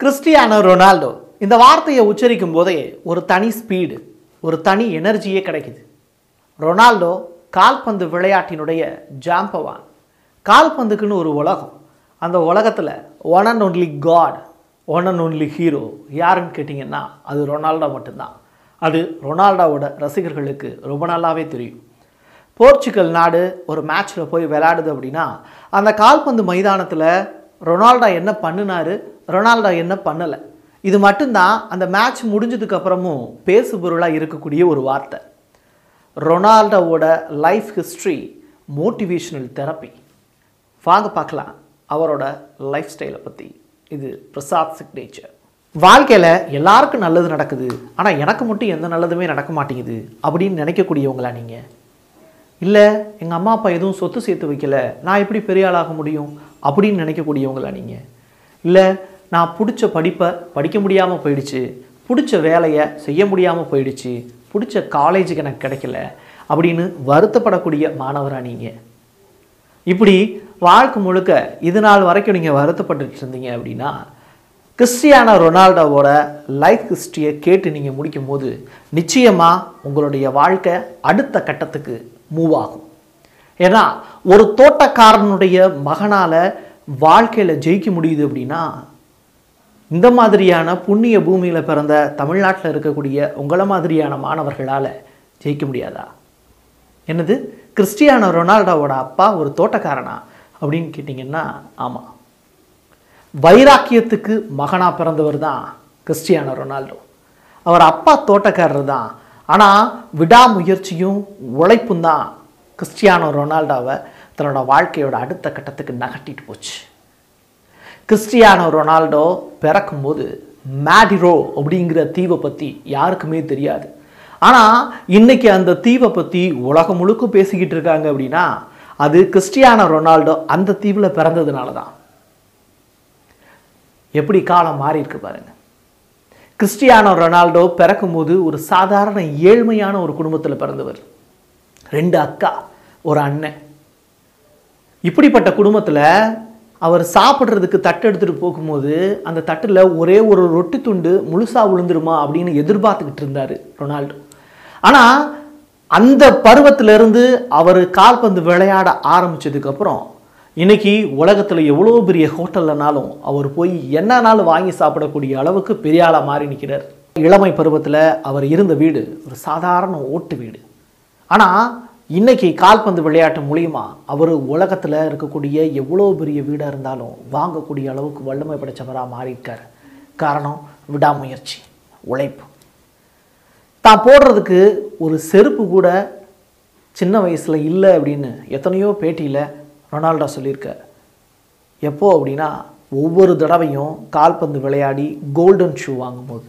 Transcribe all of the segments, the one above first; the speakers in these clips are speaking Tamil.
கிறிஸ்டியானோ ரொனால்டோ இந்த வார்த்தையை உச்சரிக்கும் போதே ஒரு தனி ஸ்பீடு ஒரு தனி எனர்ஜியே கிடைக்குது. ரொனால்டோ கால்பந்து விளையாட்டினுடைய ஜாம்பவான் கால்பந்துக்குன்னு ஒரு உலகம். அந்த உலகத்தில் one and only god one and only hero யாருன்னு கேட்டிங்கன்னா அது ரொனால்டோ மட்டும்தான். அது ரொனால்டோவோட ரசிகர்களுக்கு ரொம்ப நல்லாவே தெரியும். போர்ச்சுகல் நாடு ஒரு மேட்ச்சில் போய் விளையாடுது அப்படின்னா அந்த கால்பந்து மைதானத்தில் ரொனால்டோ என்ன பண்ணினாரு? ரொனால்டோ என்ன பண்ணலை? இது மட்டும்தான் அந்த மேட்ச் முடிஞ்சதுக்கப்புறமும் பேசுபொருளாக பேசு பொருளாக இருக்கக்கூடிய ஒரு வார்த்தை. ரொனால்டோவோட லைஃப் ஹிஸ்ட்ரி மோட்டிவேஷனல் தெரப்பி வாங்க பார்க்கலாம் அவரோட லைஃப் ஸ்டைலை பற்றி இது பிரசாத் சிக்னேச்சர் வாழ்க்கையில் எல்லாருக்கும் நல்லது நடக்குது ஆனால் எனக்கு மட்டும் எந்த நல்லதுமே நடக்க மாட்டேங்குது அப்படின்னு நினைக்கக்கூடியவங்களா நீங்கள் இல்லை எங்கள் அம்மா அப்பா எதுவும் சொத்து சேர்த்து வைக்கல நான் எப்படி பெரிய ஆளாக முடியும் அப்படின்னு நினைக்கக்கூடியவங்களா நீங்கள் இல்லை நான் பிடிச்ச படிப்பை படிக்க முடியாமல் போயிடுச்சு பிடிச்ச வேலையை செய்ய முடியாமல் போயிடுச்சு பிடிச்ச காலேஜுக்கு எனக்கு கிடைக்கல அப்படின்னு வருத்தப்படக்கூடிய மாணவராக நீங்கள் இப்படி வாழ்க்கை முழுக்க இது நாள் வரைக்கும் நீங்கள் வருத்தப்பட்டுட்டு இருந்தீங்க அப்படின்னா கிறிஸ்டியானோ ரொனால்டோவோட லைஃப் ஹிஸ்ட்ரியை கேட்டு நீங்கள் முடிக்கும் போது நிச்சயமாக உங்களுடைய வாழ்க்கை அடுத்த கட்டத்துக்கு மூவ் ஆகும். ஏன்னா ஒரு தோட்டக்காரனுடைய மகனால் வாழ்க்கையில் ஜெயிக்க முடியுது அப்படின்னா இந்த மாதிரியான புண்ணிய பூமியில் பிறந்த தமிழ்நாட்டில் இருக்கக்கூடிய உங்களை மாதிரியான மாணவர்களால் ஜெயிக்க முடியாதா? என்னது? கிறிஸ்டியானோ ரொனால்டோவோட அப்பா ஒரு தோட்டக்காரனா? அப்படின்னு கேட்டிங்கன்னா ஆமாம் வைராக்கியத்துக்கு மகனாக பிறந்தவர் தான் கிறிஸ்டியானோ ரொனால்டோ. அவர் அப்பா தோட்டக்காரர் தான். ஆனால் விடாமுயற்சியும் உழைப்பும் தான் கிறிஸ்டியானோ ரொனால்டோவை தன்னோட வாழ்க்கையோட அடுத்த கட்டத்துக்கு நகட்டிட்டு போச்சு. கிறிஸ்டியானோ ரொனால்டோ பிறக்கும்போது மேடிரோ அப்படிங்கிற தீவை பற்றி யாருக்குமே தெரியாது. ஆனால் இன்னைக்கு அந்த தீவை பற்றி உலகம் முழுக்க பேசிக்கிட்டு இருக்காங்க அப்படின்னா அது கிறிஸ்டியானோ ரொனால்டோ அந்த தீவில் பிறந்ததுனால தான் எப்படி காலம் மாறி இருக்கு பாருங்க. கிறிஸ்டியானோ ரொனால்டோ பிறக்கும்போது ஒரு சாதாரண ஏழ்மையான ஒரு குடும்பத்தில் பிறந்தவர். ரெண்டு அக்கா ஒரு அண்ணன். இப்படிப்பட்ட குடும்பத்தில் அவர் சாப்பிட்றதுக்கு தட்டு எடுத்துகிட்டு போகும்போது அந்த தட்டில் ஒரே ஒரு ரொட்டி துண்டு முழுசாக விழுந்துருமா அப்படின்னு எதிர்பார்த்துக்கிட்டு இருந்தார் ரொனால்டோ. ஆனால் அந்த பருவத்திலிருந்து அவர் கால்பந்து விளையாட ஆரம்பிச்சதுக்கப்புறம் இன்னைக்கு உலகத்தில் எவ்வளோ பெரிய ஹோட்டல்லனாலும் அவர் போய் என்னன்னாலும் வாங்கி சாப்பிடக்கூடிய அளவுக்கு பெரிய ஆளாக மாறி நிற்கிறார் இளமை பருவத்தில் அவர் இருந்த வீடு ஒரு சாதாரண ஓட்டு வீடு. ஆனால் இன்றைக்கி கால்பந்து விளையாட்டு மூலிமா அவர் உலகத்தில் இருக்கக்கூடிய எவ்வளோ பெரிய வீடாக இருந்தாலும் வாங்கக்கூடிய அளவுக்கு வல்லமை படைச்சவராக மாறியிருக்கார். காரணம் விடாமுயற்சி உழைப்பு. தான் போடுறதுக்கு ஒரு செருப்பு கூட சின்ன வயசில் இல்லை அப்படின்னு எத்தனையோ பேட்டியில் ரொனால்டோ சொல்லியிருக்கார். எப்போ அப்படின்னா ஒவ்வொரு தடவையும் கால்பந்து விளையாடி கோல்டன் ஷூ வாங்கும்போது.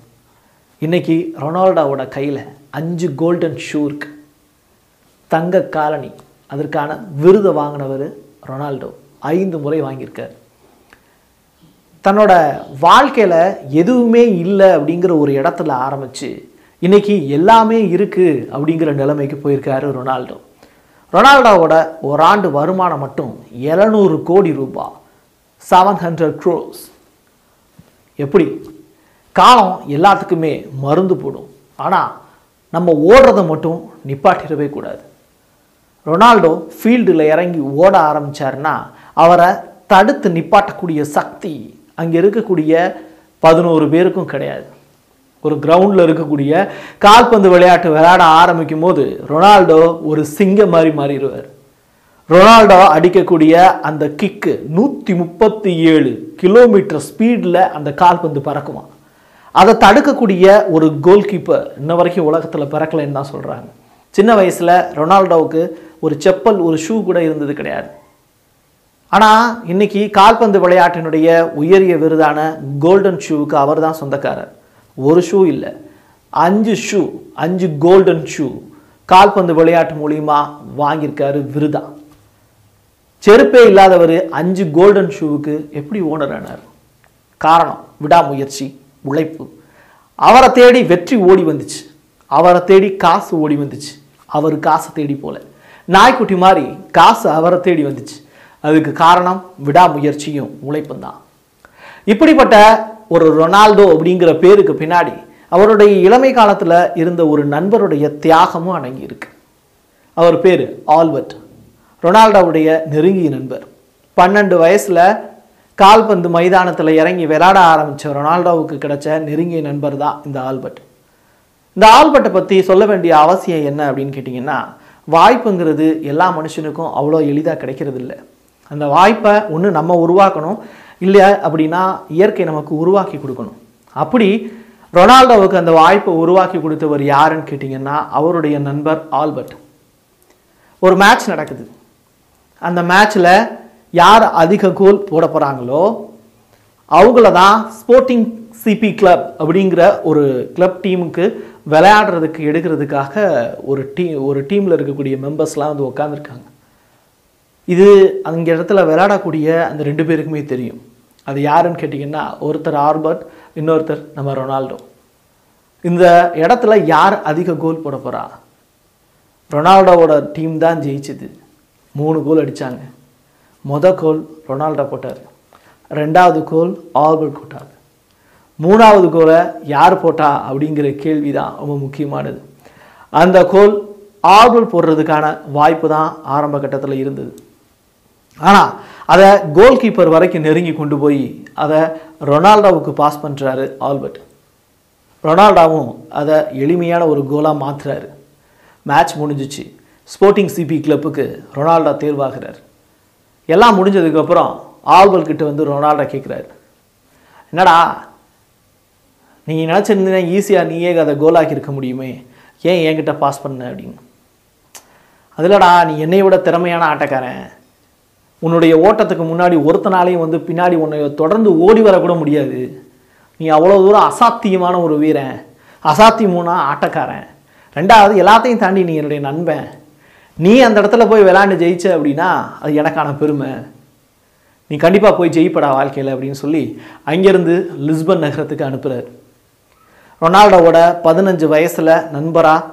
இன்றைக்கி ரொனால்டோவோட கையில் அஞ்சு கோல்டன் ஷூ இருக்குது தங்க காலனி. அதற்கான விருதை வாங்கினவர் ரொனால்டோ. ஐந்து முறை வாங்கியிருக்கார். தன்னோட வாழ்க்கையில் எதுவுமே இல்லை அப்படிங்கிற ஒரு இடத்துல ஆரம்பித்து இன்னைக்கு எல்லாமே இருக்குது அப்படிங்கிற நிலைமைக்கு போயிருக்காரு ரொனால்டோ. ரொனால்டோவோட ஒரு ஆண்டு வருமானம் மட்டும் எழுநூறு கோடி ரூபாய் செவன் ஹண்ட்ரட் க்ரோஸ் எப்படி? காலம் எல்லாத்துக்குமே மருந்து போடும். ஆனால் நம்ம ஓடுறதை மட்டும் நிப்பாட்டிடவே கூடாது. ரொனால்டோ ஃபீல்டில் இறங்கி ஓட ஆரம்பித்தார்னா அவரை தடுத்து நிப்பாட்டக்கூடிய சக்தி அங்கே இருக்கக்கூடிய பதினோரு பேருக்கும் கிடையாது. ஒரு கிரவுண்டில் இருக்கக்கூடிய கால்பந்து விளையாட்டு விளையாட ஆரம்பிக்கும் போது ரொனால்டோ ஒரு சிங்கம் மாதிரி மாறிடுவார். ரொனால்டோ அடிக்கக்கூடிய அந்த கிக்கு நூற்றி முப்பத்தி ஏழு கிலோமீட்டர் ஸ்பீடில் அந்த கால்பந்து பறக்குமா? அதை தடுக்கக்கூடிய ஒரு கோல் கீப்பர் இன்ன வரைக்கும் உலகத்தில் பிறக்கலைன்னு தான் சொல்கிறாங்க சின்ன வயசில் ரொனால்டோவுக்கு ஒரு செப்பல் ஒரு ஷூ கூட இருந்தது கிடையாது. ஆனால் இன்னைக்கு கால்பந்து விளையாட்டினுடைய உயரிய விருதான கோல்டன் ஷூவுக்கு அவர் தான் சொந்தக்காரர். ஒரு ஷூ இல்லை அஞ்சு ஷூ அஞ்சு கோல்டன் ஷூ கால்பந்து விளையாட்டு மூலியமா வாங்கியிருக்காரு விருதா. செருப்பே இல்லாதவர் அஞ்சு கோல்டன் ஷூவுக்கு எப்படி ஓனர் ஆனார்? காரணம் விடாமுயற்சி உழைப்பு. அவரை தேடி வெற்றி ஓடி வந்துச்சு. அவரை தேடி காசு ஓடி வந்துச்சு. அவர் காசை தேடி போல. நாய்க்குட்டி மாதிரி காசு அவரை தேடி வந்துச்சு. அதுக்கு காரணம் விடாமுயற்சியும் உழைப்பும் தான் இப்படிப்பட்ட ஒரு ரொனால்டோ அப்படிங்கிற பேருக்கு பின்னாடி அவருடைய இளமை காலத்தில் இருந்த ஒரு நண்பருடைய தியாகமும் அடங்கி இருக்கு. அவர் பேர் ஆல்பர்ட். ரொனால்டோவுடைய நெருங்கிய நண்பர். பன்னெண்டு வயசில் கால்பந்து மைதானத்தில் இறங்கி விளையாட ஆரம்பித்த ரொனால்டோவுக்கு கிடைச்ச நெருங்கிய நண்பர் தான் இந்த ஆல்பர்ட். இந்த ஆல்பர்ட்டை பற்றி சொல்ல வேண்டிய அவசியம் என்ன அப்படின்னு கேட்டிங்கன்னா வாய்ப்புங்கிறது எல்லா மனுஷனுக்கும் அவ்வளோ எளிதாக கிடைக்கிறது இல்லை அந்த வாய்ப்பை ஒன்று நம்ம உருவாக்கணும். இல்லை அப்படின்னா இயற்கை நமக்கு உருவாக்கி கொடுக்கணும். அப்படி ரொனால்டோவுக்கு அந்த வாய்ப்பை உருவாக்கி கொடுத்தவர் யாருன்னு கேட்டிங்கன்னா அவருடைய நண்பர் ஆல்பர்ட். ஒரு மேட்ச் நடக்குது. அந்த மேட்ச்சில் யார் அதிக கோல் போட போகிறாங்களோ அவங்கள தான் ஸ்போர்ட்டிங் சிபி கிளப் அப்படிங்கிற ஒரு கிளப் டீமுக்கு விளையாடுறதுக்கு எடுக்கிறதுக்காக ஒரு டீ ஒரு டீமில் இருக்கக்கூடிய மெம்பர்ஸ்லாம் வந்து உட்காந்துருக்காங்க இது அந்த இடத்துல விளையாடக்கூடிய அந்த ரெண்டு பேருக்குமே தெரியும். அது யாருன்னு கேட்டிங்கன்னா ஒருத்தர் ஆர்பர்ட் இன்னொருத்தர் நம்ம ரொனால்டோ. இந்த இடத்துல யார் அதிக கோல் போட போகிறா ரொனால்டோவோட டீம் தான் ஜெயிச்சுது. மூணு கோல் அடித்தாங்க மொதல் கோல் ரொனால்டோ போட்டார். ரெண்டாவது கோல் ஆல்பர்ட் போட்டார். மூணாவது கோலை யார் போட்டா அப்படிங்கிற கேள்வி தான் ரொம்ப முக்கியமானது. அந்த கோல் ஆல்பர்ட் போடுறதுக்கான வாய்ப்பு தான் ஆரம்ப கட்டத்தில் இருந்தது. ஆனால் அதை கோல் கீப்பர் வரைக்கும் நெருங்கி கொண்டு போய் அதை ரொனால்டோவுக்கு பாஸ் பண்ணுறாரு ஆல்பர்ட். ரொனால்டோவும் அதை எளிமையான ஒரு கோலாக மாற்றுறாரு மேட்ச் முடிஞ்சிச்சு. ஸ்போர்ட்டிங் சிபி கிளப்புக்கு ரொனால்டோ தேர்வாகிறார். எல்லாம் முடிஞ்சதுக்கப்புறம் ஆல்பர்ட் கிட்ட வந்து ரொனால்டோ கேட்குறாரு என்னடா நீ நினச்சிருந்தீங்கன்னா ஈஸியாக நீயே அதை கோலாக்கி இருக்க முடியுமே. ஏன் என்கிட்ட பாஸ் பண்ண அப்படின்னு? அதிலடா நீ என்னை விட திறமையான ஆட்டக்காரன். உன்னுடைய ஓட்டத்துக்கு முன்னாடி ஒருத்தனாலையும் வந்து பின்னாடி உன்னை தொடர்ந்து ஓடி வரக்கூட முடியாது. நீ அவ்வளோ தூரம் அசாத்தியமான ஒரு வீரன். அசாத்தியமான ஆட்டக்காரன். ரெண்டாவது எல்லாத்தையும் தாண்டி நீ என்னுடைய நண்பன். நீ அந்த இடத்துல போய் விளாண்டு ஜெயிச்ச அப்படின்னா அது எனக்கான பெருமை. நீ கண்டிப்பாக போய் ஜெயிப்படா வாழ்க்கையில் அப்படின்னு சொல்லி அங்கேருந்து லிஸ்பன் நகரத்துக்கு அனுப்புகிறார் ரொனால்டோவோட பதினஞ்சு வயசில் நண்பராக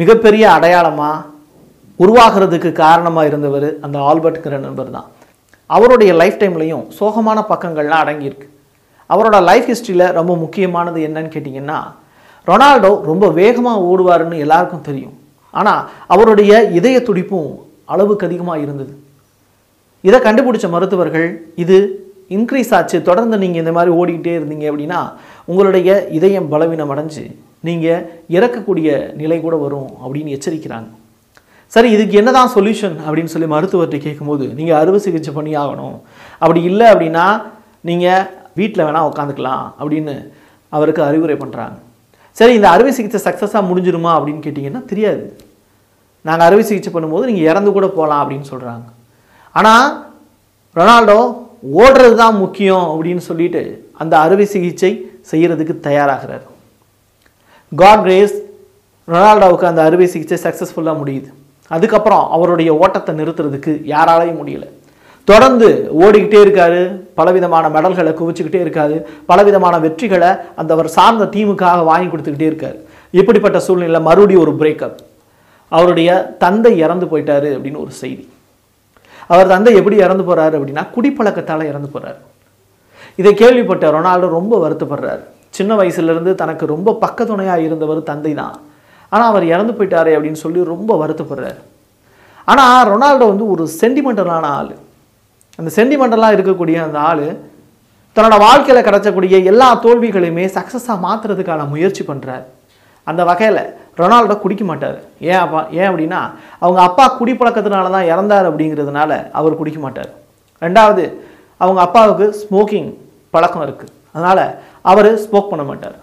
மிகப்பெரிய அடையாளமாக உருவாகிறதுக்கு காரணமாக இருந்தவர் அந்த ஆல்பர்ட்ங்கிற நண்பர் தான் அவருடைய லைஃப் டைம்லையும் சோகமான பக்கங்கள்லாம் அடங்கியிருக்கு. அவரோட லைஃப் ஹிஸ்ட்ரியில் ரொம்ப முக்கியமானது என்னன்னு கேட்டிங்கன்னா ரொனால்டோ ரொம்ப வேகமாக ஓடுவாருன்னு எல்லாருக்கும் தெரியும். ஆனால் அவருடைய இதய துடிப்பும் அளவுக்கு அதிகமாக இருந்தது. இதை கண்டுபிடிச்ச மருத்துவர்கள் இது இன்க்ரீஸ் ஆச்சு. தொடர்ந்து நீங்கள் இந்த மாதிரி ஓடிக்கிட்டே இருந்தீங்க அப்படின்னா உங்களுடைய இதயம் பலவீனம் அடைஞ்சு நீங்கள் இறக்கக்கூடிய நிலை கூட வரும் அப்படின்னு எச்சரிக்கிறாங்க. சரி இதுக்கு என்னதான் சொல்யூஷன் அப்படின்னு சொல்லி மருத்துவர்கிட்ட கேட்கும்போது நீங்கள் அறுவை சிகிச்சை பண்ணி ஆகணும். அப்படி இல்லை அப்படின்னா நீங்கள் வீட்டில் வேணால் உட்காந்துக்கலாம் அப்படின்னு அவருக்கு அறிவுரை பண்ணுறாங்க சரி இந்த அறுவை சிகிச்சை சக்ஸஸாக முடிஞ்சிருமா அப்படின்னு கேட்டிங்கன்னா தெரியாது. நாங்கள் அறுவை சிகிச்சை பண்ணும்போது நீங்கள் இறந்து கூட போகலாம் அப்படின்னு சொல்கிறாங்க ஆனால் ரொனால்டோ ஓடுறது தான் முக்கியம் அப்படின்னு சொல்லிட்டு அந்த அறுவை சிகிச்சை செய்கிறதுக்கு தயாராகிறார். காட் கிரேஸ் ரொனால்டோவுக்கு அந்த அறுவை சிகிச்சை சக்ஸஸ்ஃபுல்லாக முடியுது. அதுக்கப்புறம் அவருடைய ஓட்டத்தை நிறுத்துறதுக்கு யாராலையும் முடியல. தொடர்ந்து ஓடிக்கிட்டே இருக்காரு. பலவிதமான மெடல்களை குவிச்சுக்கிட்டே இருக்காரு. பலவிதமான வெற்றிகளை அந்த அவர் சார்ந்த டீமுக்காக வாங்கி கொடுத்துக்கிட்டே இருக்காரு. இப்படிப்பட்ட சூழ்நிலை மறுபடியும் ஒரு பிரேக்கப் அவருடைய தந்தை இறந்து போயிட்டாரு அப்படின்னு ஒரு செய்தி. அவர் தந்தை எப்படி இறந்து போகிறாரு அப்படின்னா குடிப்பழக்கத்தால் இறந்து போகிறார் இதை கேள்விப்பட்ட ரொனால்டோ ரொம்ப வருத்தப்படுறாரு. சின்ன வயசுலேருந்து தனக்கு ரொம்ப பக்கத்துணையாக இருந்தவர் தந்தை தான் ஆனால் அவர் இறந்து போயிட்டாரே அப்படின்னு சொல்லி ரொம்ப வருத்தப்படுறாரு. ஆனால் ரொனால்டோ வந்து ஒரு சென்டிமெண்டலான ஆள். அந்த சென்டிமெண்டலாக இருக்கக்கூடிய அந்த ஆள் தன்னோட வாழ்க்கையில் கிடைச்சக்கூடிய எல்லா தோல்விகளையுமே சக்ஸஸாக மாற்றுறதுக்கான முயற்சி பண்ணுறாரு அந்த வகையில் ரொனால்டோ குடிக்க மாட்டார். ஏன் அப்பா ஏன் அப்படின்னா அவங்க அப்பா குடிப்பழக்கத்தினால தான் இறந்தார் அப்படிங்கிறதுனால அவர் குடிக்க மாட்டார். ரெண்டாவது அவங்க அப்பாவுக்கு ஸ்மோக்கிங் பழக்கம் இருக்குது அதனால் அவர் ஸ்மோக் பண்ண மாட்டார்.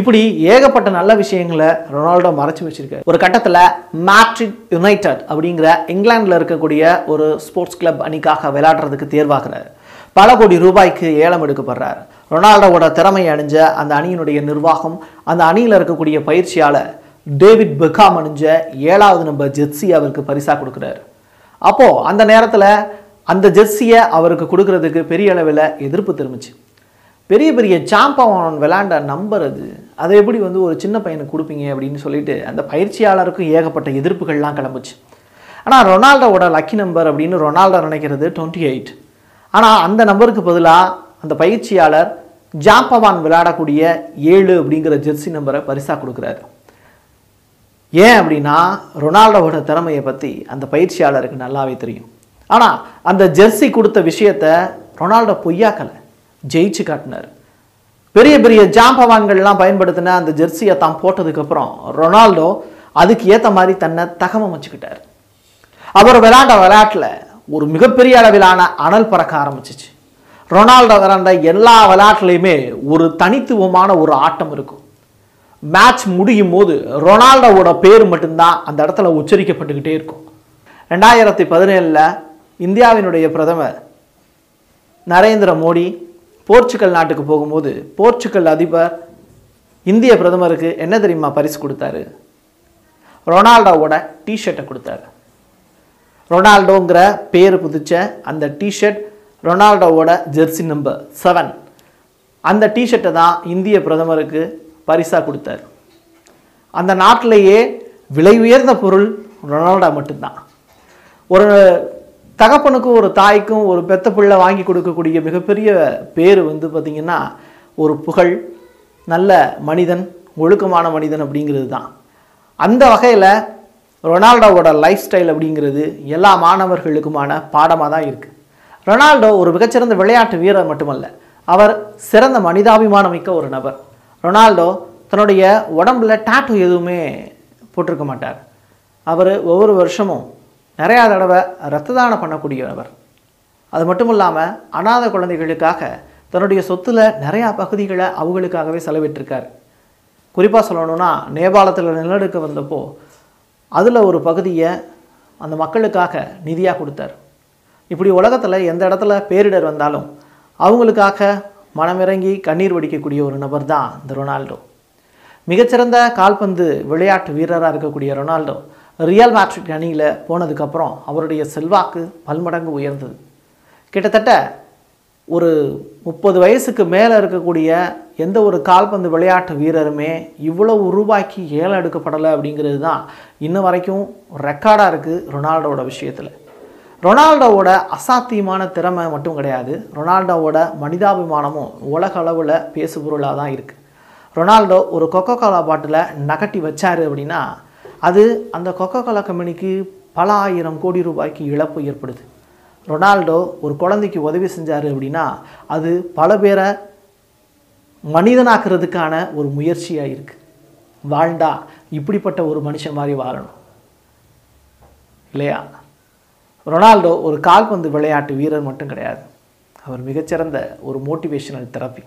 இப்படி ஏகப்பட்ட நல்ல விஷயங்களை ரொனால்டோ மறைச்சி வச்சிருக்காரு. ஒரு கட்டத்தில் மேட்ரிட் யுனைடெட் அப்படிங்கிற இங்கிலாந்தில் இருக்கக்கூடிய ஒரு ஸ்போர்ட்ஸ் கிளப் அணிக்காக விளையாடுறதுக்கு தேர்வாகிறார். பல கோடி ரூபாய்க்கு ஏலம் எடுக்கப்படுறார். ரொனால்டோவோட திறமையை அணிஞ்ச அந்த அணியினுடைய நிர்வாகம் அந்த அணியில் இருக்கக்கூடிய பயிற்சியாளர் டேவிட் பெக்காம் அணிஞ்ச ஏழாவது நம்பர் ஜெர்சி அவருக்கு பரிசாக கொடுக்குறாரு. அப்போது அந்த நேரத்தில் அந்த ஜெர்சியை அவருக்கு கொடுக்கறதுக்கு பெரிய அளவில் எதிர்ப்பு திரும்பிச்சு பெரிய பெரிய சாம்பவன் விளாண்ட நம்பர் அது. அதை எப்படி வந்து ஒரு சின்ன பையனுக்கு கொடுப்பீங்க அப்படின்னு சொல்லிட்டு அந்த பயிற்சியாளருக்கும் ஏகப்பட்ட எதிர்ப்புகள்லாம் கிளம்புச்சு. ஆனால் ரொனால்டோவோட லக்கி நம்பர் அப்படின்னு ரொனால்டோ நினைக்கிறது டுவெண்ட்டி எயிட் ஆனால் அந்த நம்பருக்கு பதிலாக அந்த பயிற்சியாளர் ஜாம்பவான் விளையாடக்கூடிய ஏழு அப்படிங்கிற ஜெர்சி நம்பரை பரிசாக கொடுக்குறாரு. ஏன் அப்படின்னா ரொனால்டோவோட திறமையை பற்றி அந்த பயிற்சியாளருக்கு நல்லாவே தெரியும். ஆனால் அந்த ஜெர்சி கொடுத்த விஷயத்த ரொனால்டோ பொய்யாக்கலை. ஜெயிச்சு காட்டினார். பெரிய பெரிய ஜாம்பவான்கள்லாம் பயன்படுத்தின அந்த ஜெர்சியை தான் போட்டதுக்கப்புறம் ரொனால்டோ அதுக்கு ஏற்ற மாதிரி தன்னை தகவமைச்சுக்கிட்டார் அவர் விளையாண்ட விளையாட்டில் ஒரு மிகப்பெரிய அளவிலான அனல் பறக்க ஆரம்பிச்சிச்சு. ரொனால்டோ விளாண்ட எல்லா விளையாட்டுலையுமே ஒரு தனித்துவமான ஒரு ஆட்டம் இருக்கும். மேட்ச் முடியும் போது ரொனால்டோவோட பேர் மட்டும்தான் அந்த இடத்துல உச்சரிக்கப்பட்டுக்கிட்டே இருக்கும். ரெண்டாயிரத்தி பதினேழில் இந்தியாவினுடைய பிரதமர் நரேந்திர மோடி போர்ச்சுகல் நாட்டுக்கு போகும்போது போர்ச்சுகல் அதிபர் இந்திய பிரதமருக்கு என்ன தெரியுமா பரிசு கொடுத்தாரு? ரொனால்டோவோட டிஷர்ட்டை கொடுத்தாரு. ரொனால்டோங்கிற பேர் புதிச்ச அந்த டிஷர்ட் ரொனால்டோவோட ஜெர்சி நம்பர் செவன் அந்த டிஷர்ட்டை தான் இந்திய பிரதமருக்கு பரிசாக கொடுத்தாரு. அந்த நாட்டிலேயே விலை உயர்ந்த பொருள் ரொனால்டோ மட்டும்தான். ஒரு தகப்பனுக்கும் ஒரு தாய்க்கும் ஒரு பெத்த பிள்ளை வாங்கி கொடுக்கக்கூடிய மிகப்பெரிய பேர் வந்து பார்த்திங்கன்னா ஒரு புகழ் நல்ல மனிதன் ஒழுக்கமான மனிதன் அப்படிங்கிறது தான். அந்த வகையில் ரொனால்டோவோட லைஃப் ஸ்டைல் அப்படிங்கிறது எல்லா மாணவர்களுக்குமான பாடமாக தான் இருக்குது ரொனால்டோ ஒரு மிகச்சிறந்த விளையாட்டு வீரர் மட்டுமல்ல அவர் சிறந்த மனிதாபிமானம் மிக்க ஒரு நபர். ரொனால்டோ தன்னுடைய உடம்புல டாட்டூ எதுவுமே போட்டிருக்க மாட்டார். அவர் ஒவ்வொரு வருஷமும் நிறையா தடவை ரத்த தானம் பண்ணக்கூடியவர். அது மட்டும் இல்லாமல் அநாத குழந்தைகளுக்காக தன்னுடைய சொத்துல நிறையா பகுதிகளை அவங்களுக்காகவே செலவிட்டிருக்கார். குறிப்பாக சொல்லணும்னா நேபாளத்தில் நிலநடுக்க வந்தப்போ அதில் ஒரு பகுதியை அந்த மக்களுக்காக நிதியாக கொடுத்தார். இப்படி உலகத்தில் எந்த இடத்துல பேரிடர் வந்தாலும் அவங்களுக்காக மனமிறங்கி கண்ணீர் வடிக்கக்கூடிய ஒரு நபர் தான் இந்த ரொனால்டோ. மிகச்சிறந்த கால்பந்து விளையாட்டு வீரராக இருக்கக்கூடிய ரொனால்டோ ரியல் மேட்ரிக் அணியில் போனதுக்கப்புறம் அவருடைய செல்வாக்கு பல்மடங்கு உயர்ந்தது. கிட்டத்தட்ட ஒரு முப்பது வயசுக்கு மேலே இருக்கக்கூடிய எந்த ஒரு கால்பந்து விளையாட்டு வீரருமே இவ்வளவு ரூபாய்க்கு ஏலம் எடுக்கப்படலை அப்படிங்கிறது தான் இன்ன வரைக்கும் ரெக்கார்டாக இருக்குது ரொனால்டோவோட விஷயத்தில். ரொனால்டோவோட அசாத்தியமான திறமை மட்டும் கிடையாது. ரொனால்டோவோட மனிதாபிமானமும் உலக அளவில் பேசுபொருளாக தான் இருக்குது ரொனால்டோ ஒரு கொக்கோ கோலா பாட்டில் நகட்டி வச்சார் அப்படின்னா அது அந்த கொக்கோ கோலா கம்பெனிக்கு பல ஆயிரம் கோடி ரூபாய்க்கு இழப்பு ஏற்படுது. ரொனால்டோ ஒரு குழந்தைக்கு உதவி செஞ்சார் அப்படின்னா அது பல பேரை மனிதனாக்குறதுக்கான ஒரு முயற்சியாக இருக்குது வாழ்ந்தா இப்படிப்பட்ட ஒரு மனுஷன் மாதிரி வாழணும். இல்லையா? ரொனால்டோ ஒரு கால்பந்து விளையாட்டு வீரர் மட்டும் கிடையாது. அவர் மிகச்சிறந்த ஒரு மோட்டிவேஷனல் தெரப்பி